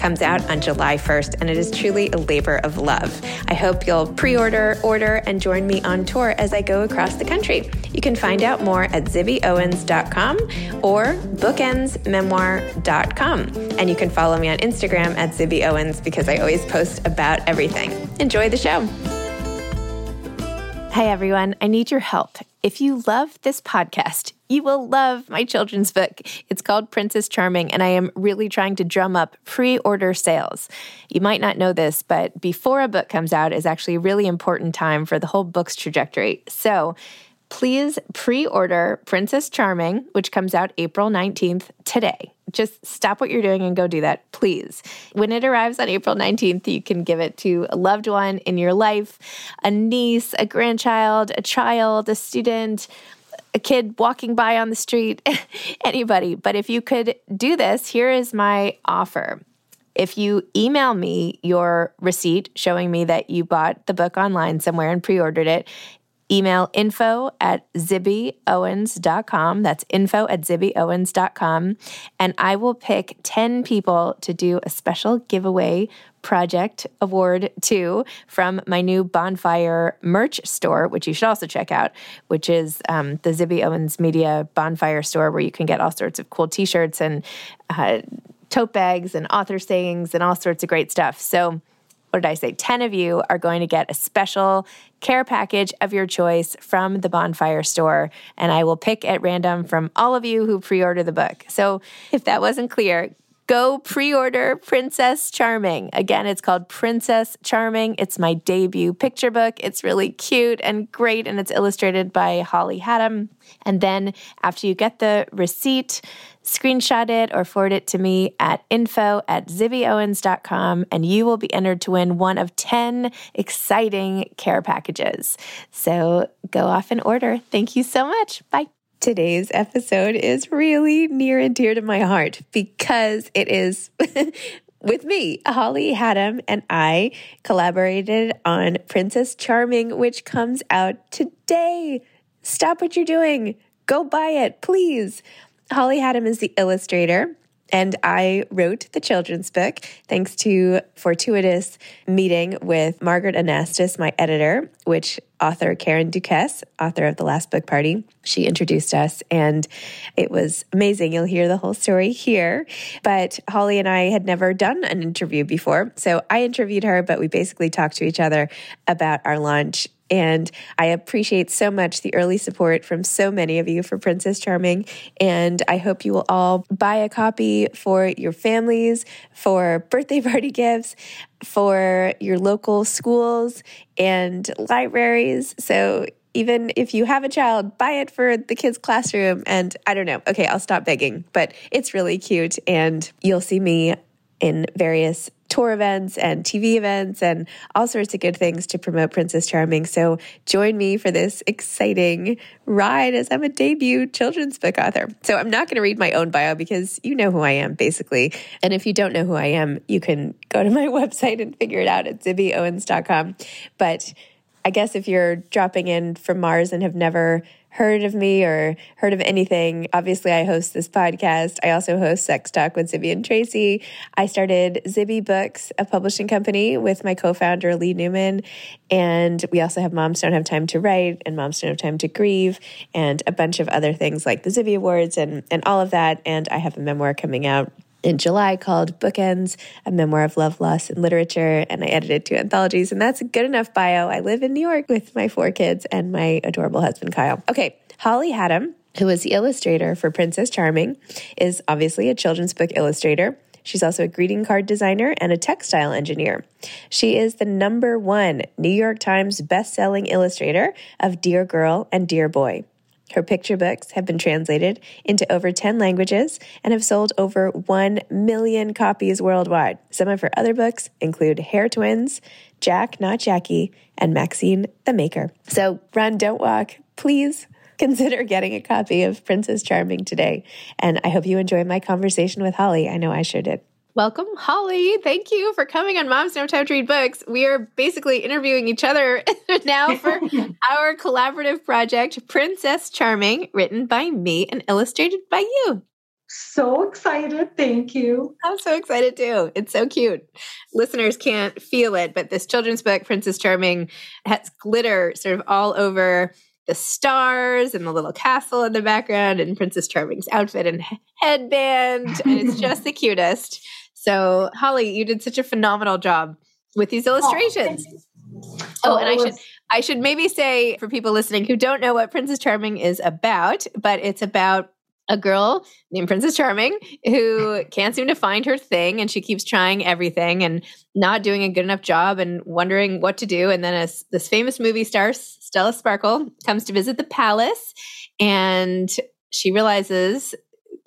comes out on July 1st, and it is truly a labor of love. I hope you'll pre order, order, and join me on tour as I go across the country. You can find out more at zibbyowens.com or bookendsmemoir.com. And you can follow me on Instagram at zibbyowens because I always post about everything. Enjoy the show. Hey everyone, I need your help. If you love this podcast, you will love my children's book. It's called Princess Charming, and I am really trying to drum up pre order sales. You might not know this, but before a book comes out is actually a really important time for the whole book's trajectory. So, please pre order Princess Charming, which comes out April 19th today. Just stop what you're doing and go do that, please. When it arrives on April 19th, you can give it to a loved one in your life a niece, a grandchild, a child, a student a kid walking by on the street, anybody. But if you could do this, here is my offer. If you email me your receipt showing me that you bought the book online somewhere and pre ordered it, email info at zibbyowens.com. That's info at zibbyowens.com. And I will pick 10 people to do a special giveaway project award to from my new bonfire merch store, which you should also check out, which is um, the Zibby Owens Media Bonfire store, where you can get all sorts of cool t shirts and uh, tote bags and author sayings and all sorts of great stuff. So, what did I say? 10 of you are going to get a special care package of your choice from the Bonfire store. And I will pick at random from all of you who pre order the book. So if that wasn't clear, go pre order Princess Charming. Again, it's called Princess Charming. It's my debut picture book. It's really cute and great, and it's illustrated by Holly Hatam. And then after you get the receipt, screenshot it or forward it to me at info at zibbyowens.com, and you will be entered to win one of 10 exciting care packages. So go off and order. Thank you so much. Bye. Today's episode is really near and dear to my heart because it is with me. Holly Hatam and I collaborated on Princess Charming, which comes out today. Stop what you're doing. Go buy it, please. Holly Hatam is the illustrator. And I wrote the children's book thanks to fortuitous meeting with Margaret Anastas, my editor, which author Karen Dukess, author of The Last Book Party, she introduced us and it was amazing. You'll hear the whole story here. But Holly and I had never done an interview before. So I interviewed her, but we basically talked to each other about our launch and I appreciate so much the early support from so many of you for Princess Charming. And I hope you will all buy a copy for your families, for birthday party gifts, for your local schools and libraries. So even if you have a child, buy it for the kids' classroom. And I don't know. Okay, I'll stop begging, but it's really cute. And you'll see me in various tour events and TV events and all sorts of good things to promote Princess Charming. So join me for this exciting ride as I'm a debut children's book author. So I'm not going to read my own bio because you know who I am basically. And if you don't know who I am, you can go to my website and figure it out at zibbyowens.com. But I guess if you're dropping in from Mars and have never heard of me or heard of anything, obviously I host this podcast. I also host Sex Talk with Zibby and Tracy. I started Zibby Books, a publishing company with my co-founder Leigh Newman. And we also have Moms Don't Have Time to Write and Moms Don't Have Time to Grieve and a bunch of other things like the Zibby Awards and, and all of that. And I have a memoir coming out in July called Bookends, a memoir of love, loss, and literature. And I edited two anthologies, and that's a good enough bio. I live in New York with my four kids and my adorable husband, Kyle. Okay, Holly Hatam, who is the illustrator for Princess Charming, is obviously a children's book illustrator. She's also a greeting card designer and a textile engineer. She is the number one New York Times best-selling illustrator of Dear Girl and Dear Boy. Her picture books have been translated into over 10 languages and have sold over 1 million copies worldwide. Some of her other books include Hair Twins, Jack Not Jackie, and Maxine the Maker. So run, don't walk. Please consider getting a copy of Princess Charming today. And I hope you enjoy my conversation with Holly. I know I sure did. Welcome, Holly. Thank you for coming on Moms No Time to Read Books. We are basically interviewing each other now for our collaborative project, Princess Charming, written by me and illustrated by you. So excited. Thank you. I'm so excited too. It's so cute. Listeners can't feel it, but this children's book, Princess Charming, has glitter sort of all over the stars and the little castle in the background and Princess Charming's outfit and headband. And it's just the cutest. So, Holly, you did such a phenomenal job with these illustrations. Oh, oh and I should I should maybe say for people listening who don't know what Princess Charming is about, but it's about a girl named Princess Charming who can't seem to find her thing and she keeps trying everything and not doing a good enough job and wondering what to do. And then as this famous movie star, Stella Sparkle, comes to visit the palace and she realizes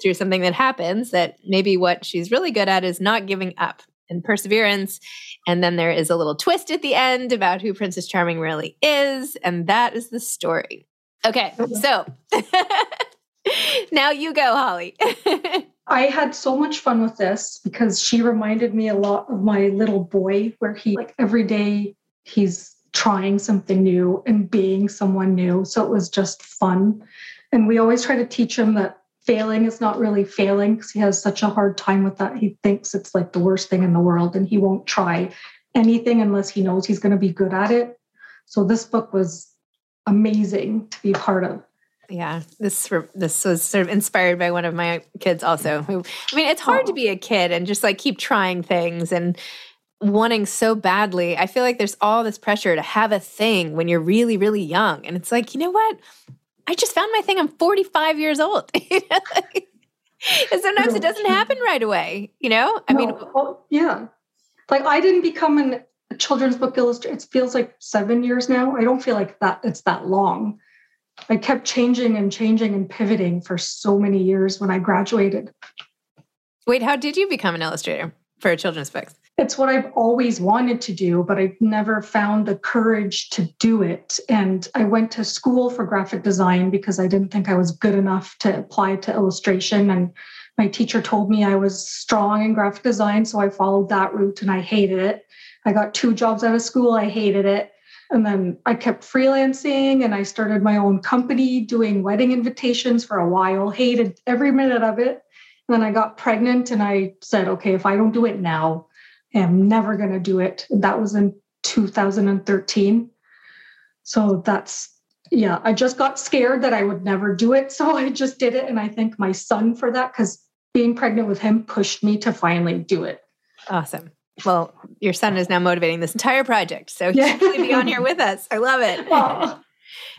through something that happens that maybe what she's really good at is not giving up and perseverance. And then there is a little twist at the end about who Princess Charming really is. And that is the story. Okay, mm-hmm. so now you go, Holly. I had so much fun with this because she reminded me a lot of my little boy, where he, like, every day he's trying something new and being someone new. So it was just fun. And we always try to teach him that failing is not really failing because he has such a hard time with that. He thinks it's like the worst thing in the world and he won't try anything unless he knows he's going to be good at it. So this book was amazing to be part of. Yeah, this this was sort of inspired by one of my kids also. Who I mean, it's hard oh. to be a kid and just like keep trying things and wanting so badly. I feel like there's all this pressure to have a thing when you're really really young and it's like, you know what? I just found my thing. I'm 45 years old. and sometimes it doesn't happen right away, you know? I no, mean, well, yeah. Like I didn't become an, a children's book illustrator. It feels like seven years now. I don't feel like that it's that long. I kept changing and changing and pivoting for so many years when I graduated. Wait, how did you become an illustrator for children's books? It's what I've always wanted to do, but I've never found the courage to do it. And I went to school for graphic design because I didn't think I was good enough to apply to illustration. And my teacher told me I was strong in graphic design. So I followed that route and I hated it. I got two jobs out of school, I hated it. And then I kept freelancing and I started my own company doing wedding invitations for a while, hated every minute of it. And then I got pregnant and I said, okay, if I don't do it now, I'm never going to do it. That was in 2013. So that's, yeah, I just got scared that I would never do it. So I just did it. And I thank my son for that because being pregnant with him pushed me to finally do it. Awesome. Well, your son is now motivating this entire project. So he's yeah. going to be on here with us. I love it.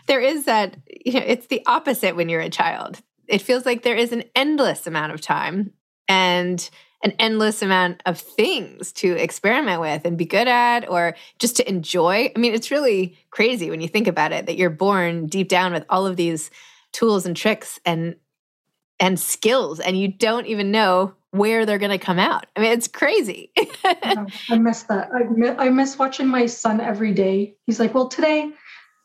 there is that, you know, it's the opposite when you're a child. It feels like there is an endless amount of time and an endless amount of things to experiment with and be good at or just to enjoy. I mean, it's really crazy when you think about it that you're born deep down with all of these tools and tricks and and skills and you don't even know where they're going to come out. I mean, it's crazy. I miss that. I miss, I miss watching my son every day. He's like, "Well, today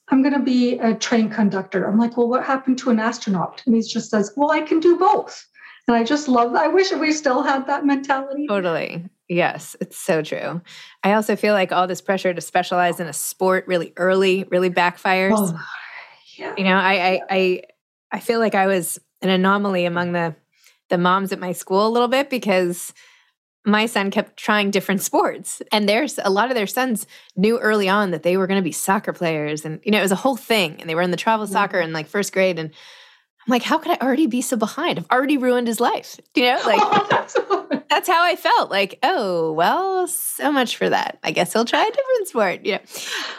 I'm going to be a train conductor." I'm like, "Well, what happened to an astronaut?" And he just says, "Well, I can do both." And I just love that. I wish we still had that mentality. Totally. Yes, it's so true. I also feel like all this pressure to specialize in a sport really early really backfires. Oh, yeah. You know, I, I I I feel like I was an anomaly among the the moms at my school a little bit because my son kept trying different sports and there's a lot of their sons knew early on that they were going to be soccer players and you know it was a whole thing and they were in the travel soccer in like first grade and I'm like, how could I already be so behind? I've already ruined his life. You know, like that's how I felt. Like, oh, well, so much for that. I guess he'll try a different sport. Yeah.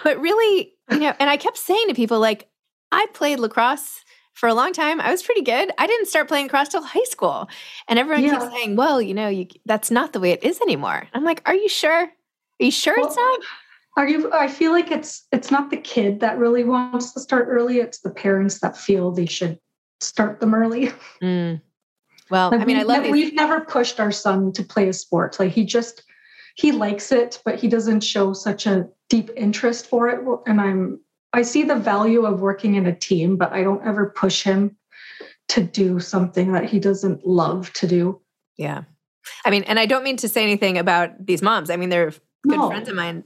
But really, you know, and I kept saying to people, like, I played lacrosse for a long time. I was pretty good. I didn't start playing lacrosse till high school. And everyone yeah. keeps saying, well, you know, you, that's not the way it is anymore. I'm like, are you sure? Are you sure well, it's not? Are you I feel like it's it's not the kid that really wants to start early, it's the parents that feel they should start them early. Mm. Well, like I mean, I love. Ne- we've never pushed our son to play a sport. Like he just he likes it, but he doesn't show such a deep interest for it. And I'm I see the value of working in a team, but I don't ever push him to do something that he doesn't love to do. Yeah. I mean, and I don't mean to say anything about these moms. I mean, they're good no. friends of mine.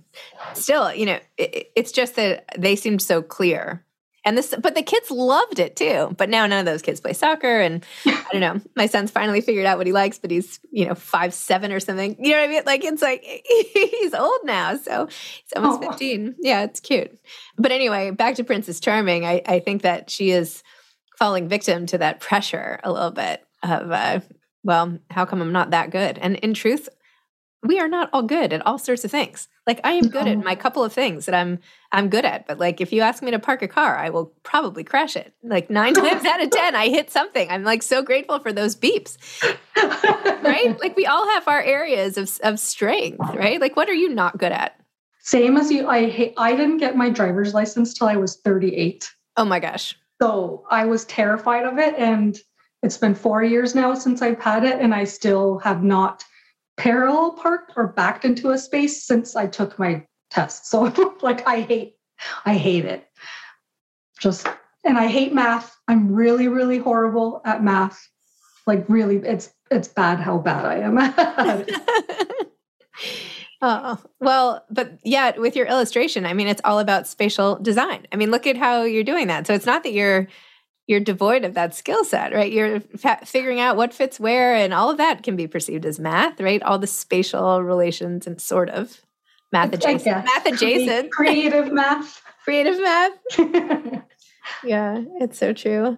Still, you know, it, it's just that they seemed so clear and this, but the kids loved it too. But now none of those kids play soccer. And I don't know, my son's finally figured out what he likes, but he's, you know, five, seven or something. You know what I mean? Like it's like he's old now. So he's almost oh. 15. Yeah, it's cute. But anyway, back to Princess Charming. I, I think that she is falling victim to that pressure a little bit of, uh, well, how come I'm not that good? And in truth, we are not all good at all sorts of things. Like I am good no. at my couple of things that I'm I'm good at, but like if you ask me to park a car, I will probably crash it. Like 9 times out of 10 I hit something. I'm like so grateful for those beeps. right? Like we all have our areas of of strength, right? Like what are you not good at? Same as you I hate, I didn't get my driver's license till I was 38. Oh my gosh. So I was terrified of it and it's been 4 years now since I've had it and I still have not parallel parked or backed into a space since I took my test. So like I hate I hate it. Just and I hate math. I'm really really horrible at math. Like really it's it's bad how bad I am Oh, well, but yeah, with your illustration, I mean, it's all about spatial design. I mean, look at how you're doing that. So it's not that you're you're devoid of that skill set, right? You're fa- figuring out what fits where, and all of that can be perceived as math, right? All the spatial relations and sort of math adjacent, math adjacent, creative math, creative math. yeah, it's so true.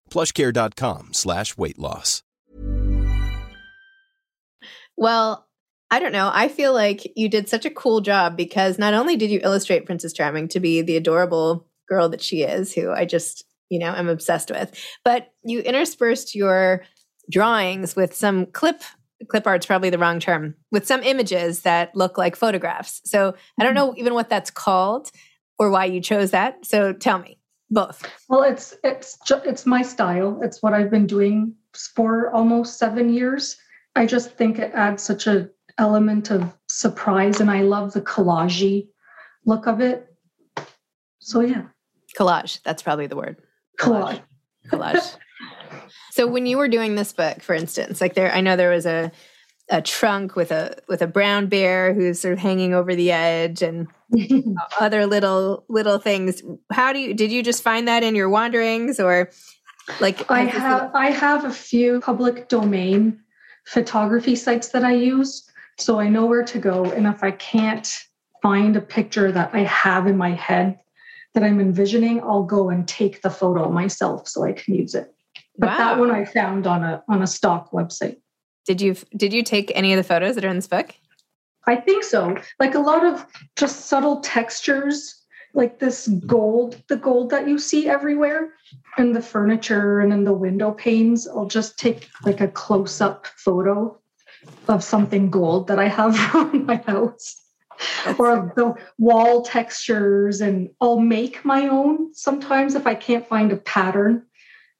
plushcare.com slash weight loss. Well, I don't know. I feel like you did such a cool job because not only did you illustrate Princess Charming to be the adorable girl that she is, who I just, you know, am obsessed with, but you interspersed your drawings with some clip clip art's probably the wrong term with some images that look like photographs. So I don't hmm. know even what that's called or why you chose that. So tell me both. Well, it's it's ju- it's my style. It's what I've been doing for almost seven years. I just think it adds such a element of surprise, and I love the collagey look of it. So yeah, Collage. That's probably the word. collage. Collage. so when you were doing this book, for instance, like there, I know there was a a trunk with a with a brown bear who's sort of hanging over the edge and other little little things. How do you did you just find that in your wanderings or like I have I have a few public domain photography sites that I use, so I know where to go. And if I can't find a picture that I have in my head that I'm envisioning, I'll go and take the photo myself so I can use it. But that one I found on a on a stock website. did you did you take any of the photos that are in this book? I think so. Like a lot of just subtle textures, like this gold, the gold that you see everywhere in the furniture and in the window panes. I'll just take like a close up photo of something gold that I have around my house. Or the wall textures, and I'll make my own sometimes if I can't find a pattern.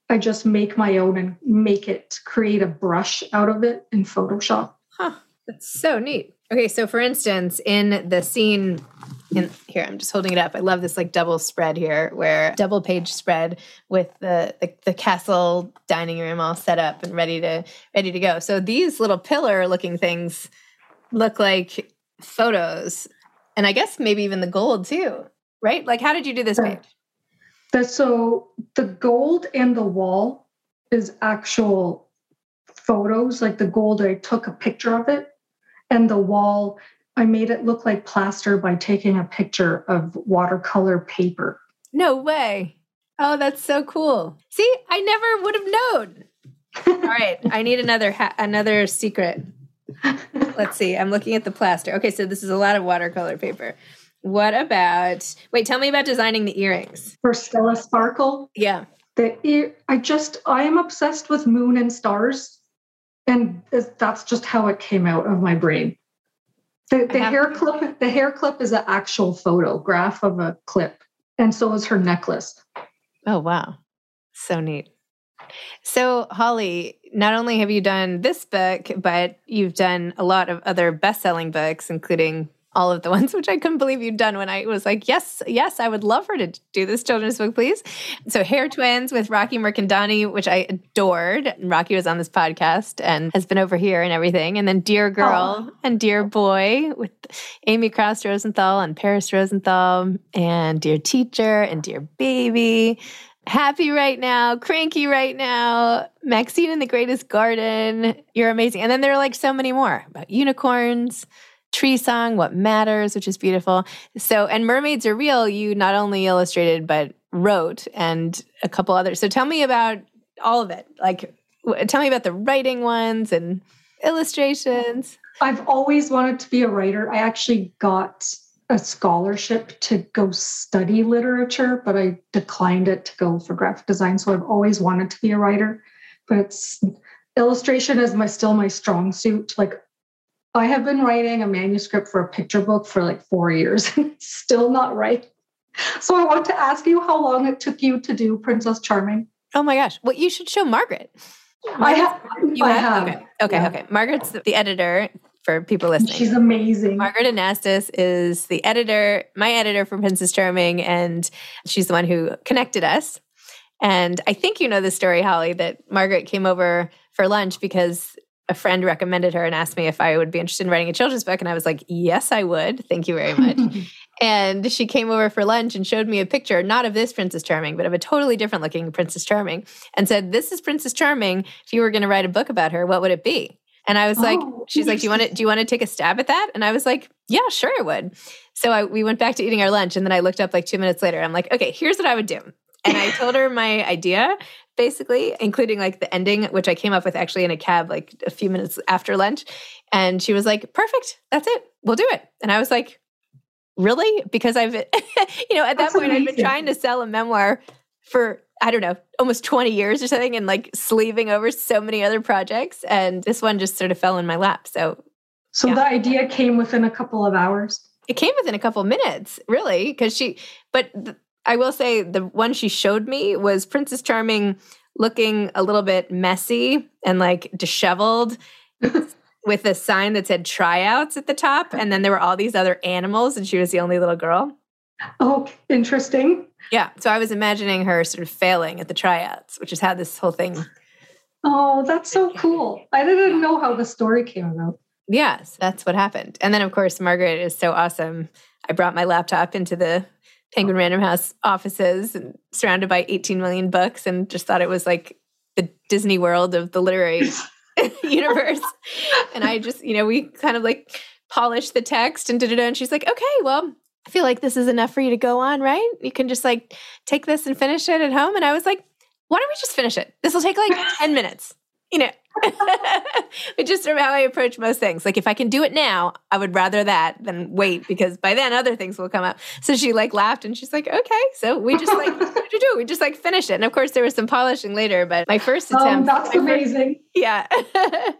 I just make my own and make it create a brush out of it in Photoshop. Huh. That's so neat. Okay, so for instance, in the scene in here, I'm just holding it up. I love this like double spread here, where double page spread with the, the the castle dining room all set up and ready to ready to go. So these little pillar looking things look like photos, and I guess maybe even the gold too, right? Like, how did you do this Right. page? So the gold and the wall is actual photos. Like the gold, I took a picture of it, and the wall, I made it look like plaster by taking a picture of watercolor paper. No way. Oh, that's so cool. See, I never would have known. All right, I need another ha- another secret. Let's see. I'm looking at the plaster. Okay, so this is a lot of watercolor paper. What about? Wait, tell me about designing the earrings. For Stella Sparkle, Yeah. the ear, I just I am obsessed with moon and stars, and that's just how it came out of my brain. The, the hair clip, the hair clip is an actual photograph of a clip, and so is her necklace. Oh, wow. So neat. So, Holly, not only have you done this book, but you've done a lot of other best selling books, including all of the ones which I couldn't believe you'd done when I was like, yes, yes, I would love her to do this children's book, please. So, Hair Twins with Raakhee Mirchandani, which I adored. And Raakhee was on this podcast and has been over here and everything. And then Dear Girl and Dear Boy with Amy Krouse Rosenthal and Paris Rosenthal and Dear Teacher and Dear Baby happy right now, cranky right now, Maxine in the Greatest Garden. You're amazing. And then there are like so many more about unicorns, Tree Song, What Matters, which is beautiful. So, and Mermaids Are Real, you not only illustrated, but wrote and a couple others. So tell me about all of it. Like, tell me about the writing ones and illustrations. I've always wanted to be a writer. I actually got a scholarship to go study literature, but I declined it to go for graphic design. So I've always wanted to be a writer, but illustration is my still my strong suit. Like I have been writing a manuscript for a picture book for like four years and it's still not right. So I want to ask you how long it took you to do Princess Charming. Oh my gosh. Well, you should show Margaret. I have. You I have? have. Okay. Okay. Yeah. Okay. Margaret's the, the editor for people listening. She's amazing. Margaret Anastas is the editor, my editor for Princess Charming, and she's the one who connected us. And I think you know the story, Holly, that Margaret came over for lunch because a friend recommended her and asked me if I would be interested in writing a children's book. And I was like, yes, I would. Thank you very much. and she came over for lunch and showed me a picture, not of this Princess Charming, but of a totally different looking Princess Charming, and said, This is Princess Charming. If you were going to write a book about her, what would it be? And I was oh, like, she's like, do you want to, do you want to take a stab at that? And I was like, yeah, sure, I would. So I, we went back to eating our lunch. And then I looked up like two minutes later. I'm like, okay, here's what I would do. And I told her my idea, basically, including like the ending, which I came up with actually in a cab like a few minutes after lunch. And she was like, perfect. That's it. We'll do it. And I was like, really? Because I've, you know, at that That's point, amazing. I've been trying to sell a memoir for I don't know, almost 20 years or something and like sleeving over so many other projects. And this one just sort of fell in my lap. So, so yeah. the idea came within a couple of hours. It came within a couple of minutes, really, because she, but th- I will say the one she showed me was Princess Charming looking a little bit messy and like disheveled. with a sign that said tryouts at the top. And then there were all these other animals, and she was the only little girl. Oh, interesting. Yeah. So I was imagining her sort of failing at the tryouts, which is how this whole thing. Oh, that's so cool. I didn't know how the story came about. Yes, that's what happened. And then, of course, Margaret is so awesome. I brought my laptop into the Penguin Random House offices and surrounded by 18 million books and just thought it was like the Disney world of the literary universe. And I just, you know, we kind of like polished the text and did it. And she's like, okay, well, I feel like this is enough for you to go on, right? You can just like take this and finish it at home. And I was like, why don't we just finish it? This will take like 10 minutes, you know. It's just sort of how I approach most things. Like if I can do it now, I would rather that than wait because by then other things will come up. So she like laughed and she's like, okay. So we just like do we just like finish it. And of course there was some polishing later, but my first oh, attempt. Um, that's amazing. First, yeah.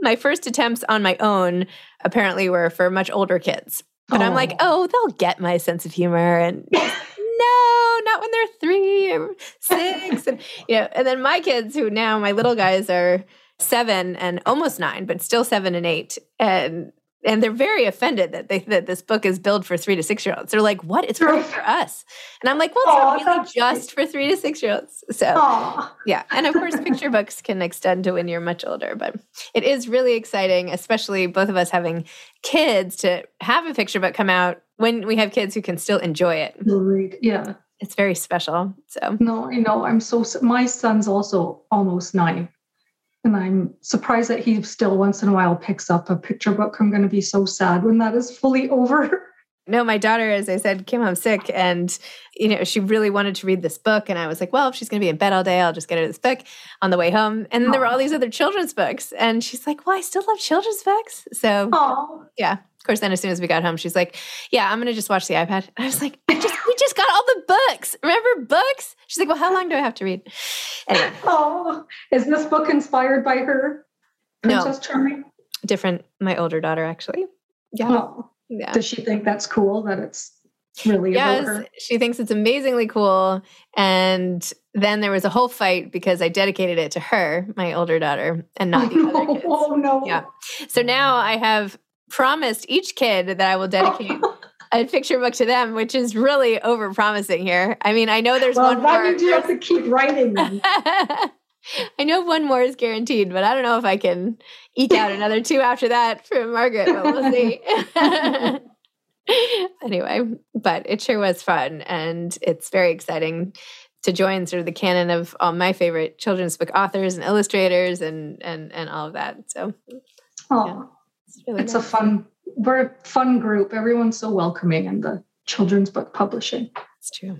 my first attempts on my own apparently were for much older kids. But oh. I'm like, oh, they'll get my sense of humor. And no, not when they're three or six. and you know, and then my kids, who now my little guys are seven and almost nine, but still seven and eight. And and they're very offended that they that this book is billed for three to six year olds. They're like, "What? It's for us?" And I'm like, "Well, it's not really just for three to six year olds." So, Aww. yeah, and of course, picture books can extend to when you're much older, but it is really exciting, especially both of us having kids, to have a picture book come out when we have kids who can still enjoy it. Read, yeah, it's very special. So, no, you know, I'm so my son's also almost nine, and I'm surprised that he still once in a while picks up a picture book. I'm going to be so sad when that is fully over. No, my daughter, as I said, came home sick and, you know, she really wanted to read this book. And I was like, well, if she's going to be in bed all day, I'll just get her this book on the way home. And then there were all these other children's books. And she's like, well, I still love children's books. So, Aww. yeah. Of course, then as soon as we got home, she's like, yeah, I'm going to just watch the iPad. And I was like, I just, we just got all the books. Remember books? She's like, well, how long do I have to read? Anyway. Oh, is this book inspired by her? Princess no. Charming? Different. My older daughter, actually. Yeah. Oh. Yeah. Does she think that's cool that it's really yes, she thinks it's amazingly cool. And then there was a whole fight because I dedicated it to her, my older daughter, and not the other oh, kids. Oh no. Yeah. So now I have promised each kid that I will dedicate a picture book to them, which is really over promising here. I mean, I know there's well, one that more. means you have to keep writing them. I know one more is guaranteed, but I don't know if I can eke out another two after that from Margaret, but we'll see. anyway, but it sure was fun. And it's very exciting to join sort of the canon of all my favorite children's book authors and illustrators and and and all of that. So oh, yeah, it's, really it's nice. a fun we're a fun group. Everyone's so welcoming in the children's book publishing. It's true.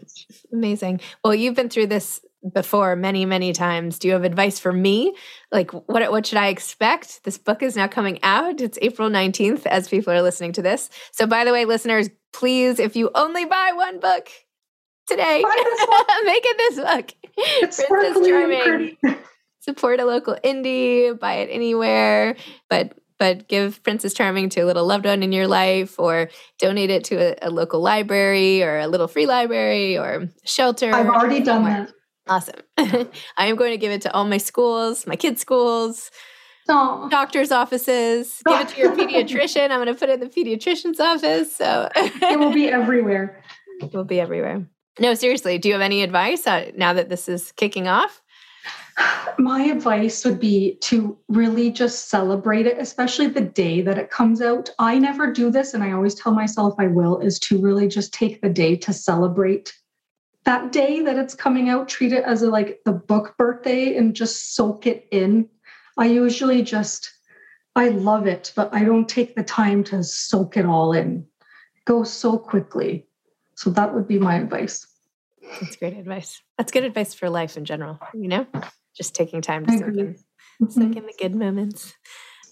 Amazing. Well, you've been through this before many many times do you have advice for me like what what should i expect this book is now coming out it's april 19th as people are listening to this so by the way listeners please if you only buy one book today make it this book it's Princess Charming. support a local indie buy it anywhere but but give Princess Charming to a little loved one in your life or donate it to a, a local library or a little free library or shelter. I've already done that. Awesome. I am going to give it to all my schools, my kids' schools, Aww. doctor's offices. Give it to your pediatrician. I'm going to put it in the pediatrician's office. So it will be everywhere. It will be everywhere. No, seriously. Do you have any advice uh, now that this is kicking off? My advice would be to really just celebrate it, especially the day that it comes out. I never do this, and I always tell myself I will, is to really just take the day to celebrate that day that it's coming out, treat it as a, like the book birthday and just soak it in. I usually just, I love it, but I don't take the time to soak it all in. Goes so quickly. So that would be my advice. That's great advice. That's good advice for life in general, you know? Just taking time to soak in, mm-hmm. soak in the good moments.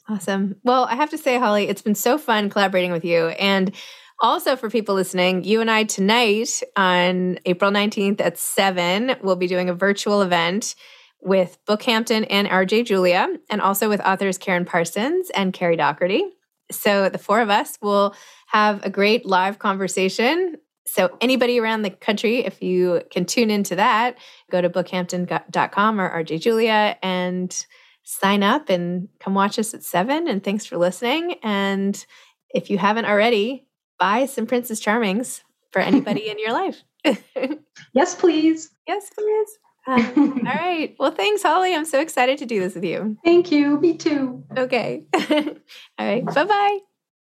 Awesome. Well, I have to say, Holly, it's been so fun collaborating with you. And also, for people listening, you and I tonight on April 19th at 7 we'll be doing a virtual event with Bookhampton and RJ Julia, and also with authors Karen Parsons and Carrie Doherty. So, the four of us will have a great live conversation so, anybody around the country, if you can tune into that, go to bookhampton.com or RJ Julia and sign up and come watch us at seven. And thanks for listening. And if you haven't already, buy some Princess Charmings for anybody in your life. yes, please. Yes, please. Um, all right. Well, thanks, Holly. I'm so excited to do this with you. Thank you. Me too. Okay. all right. Bye-bye.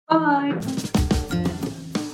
Bye.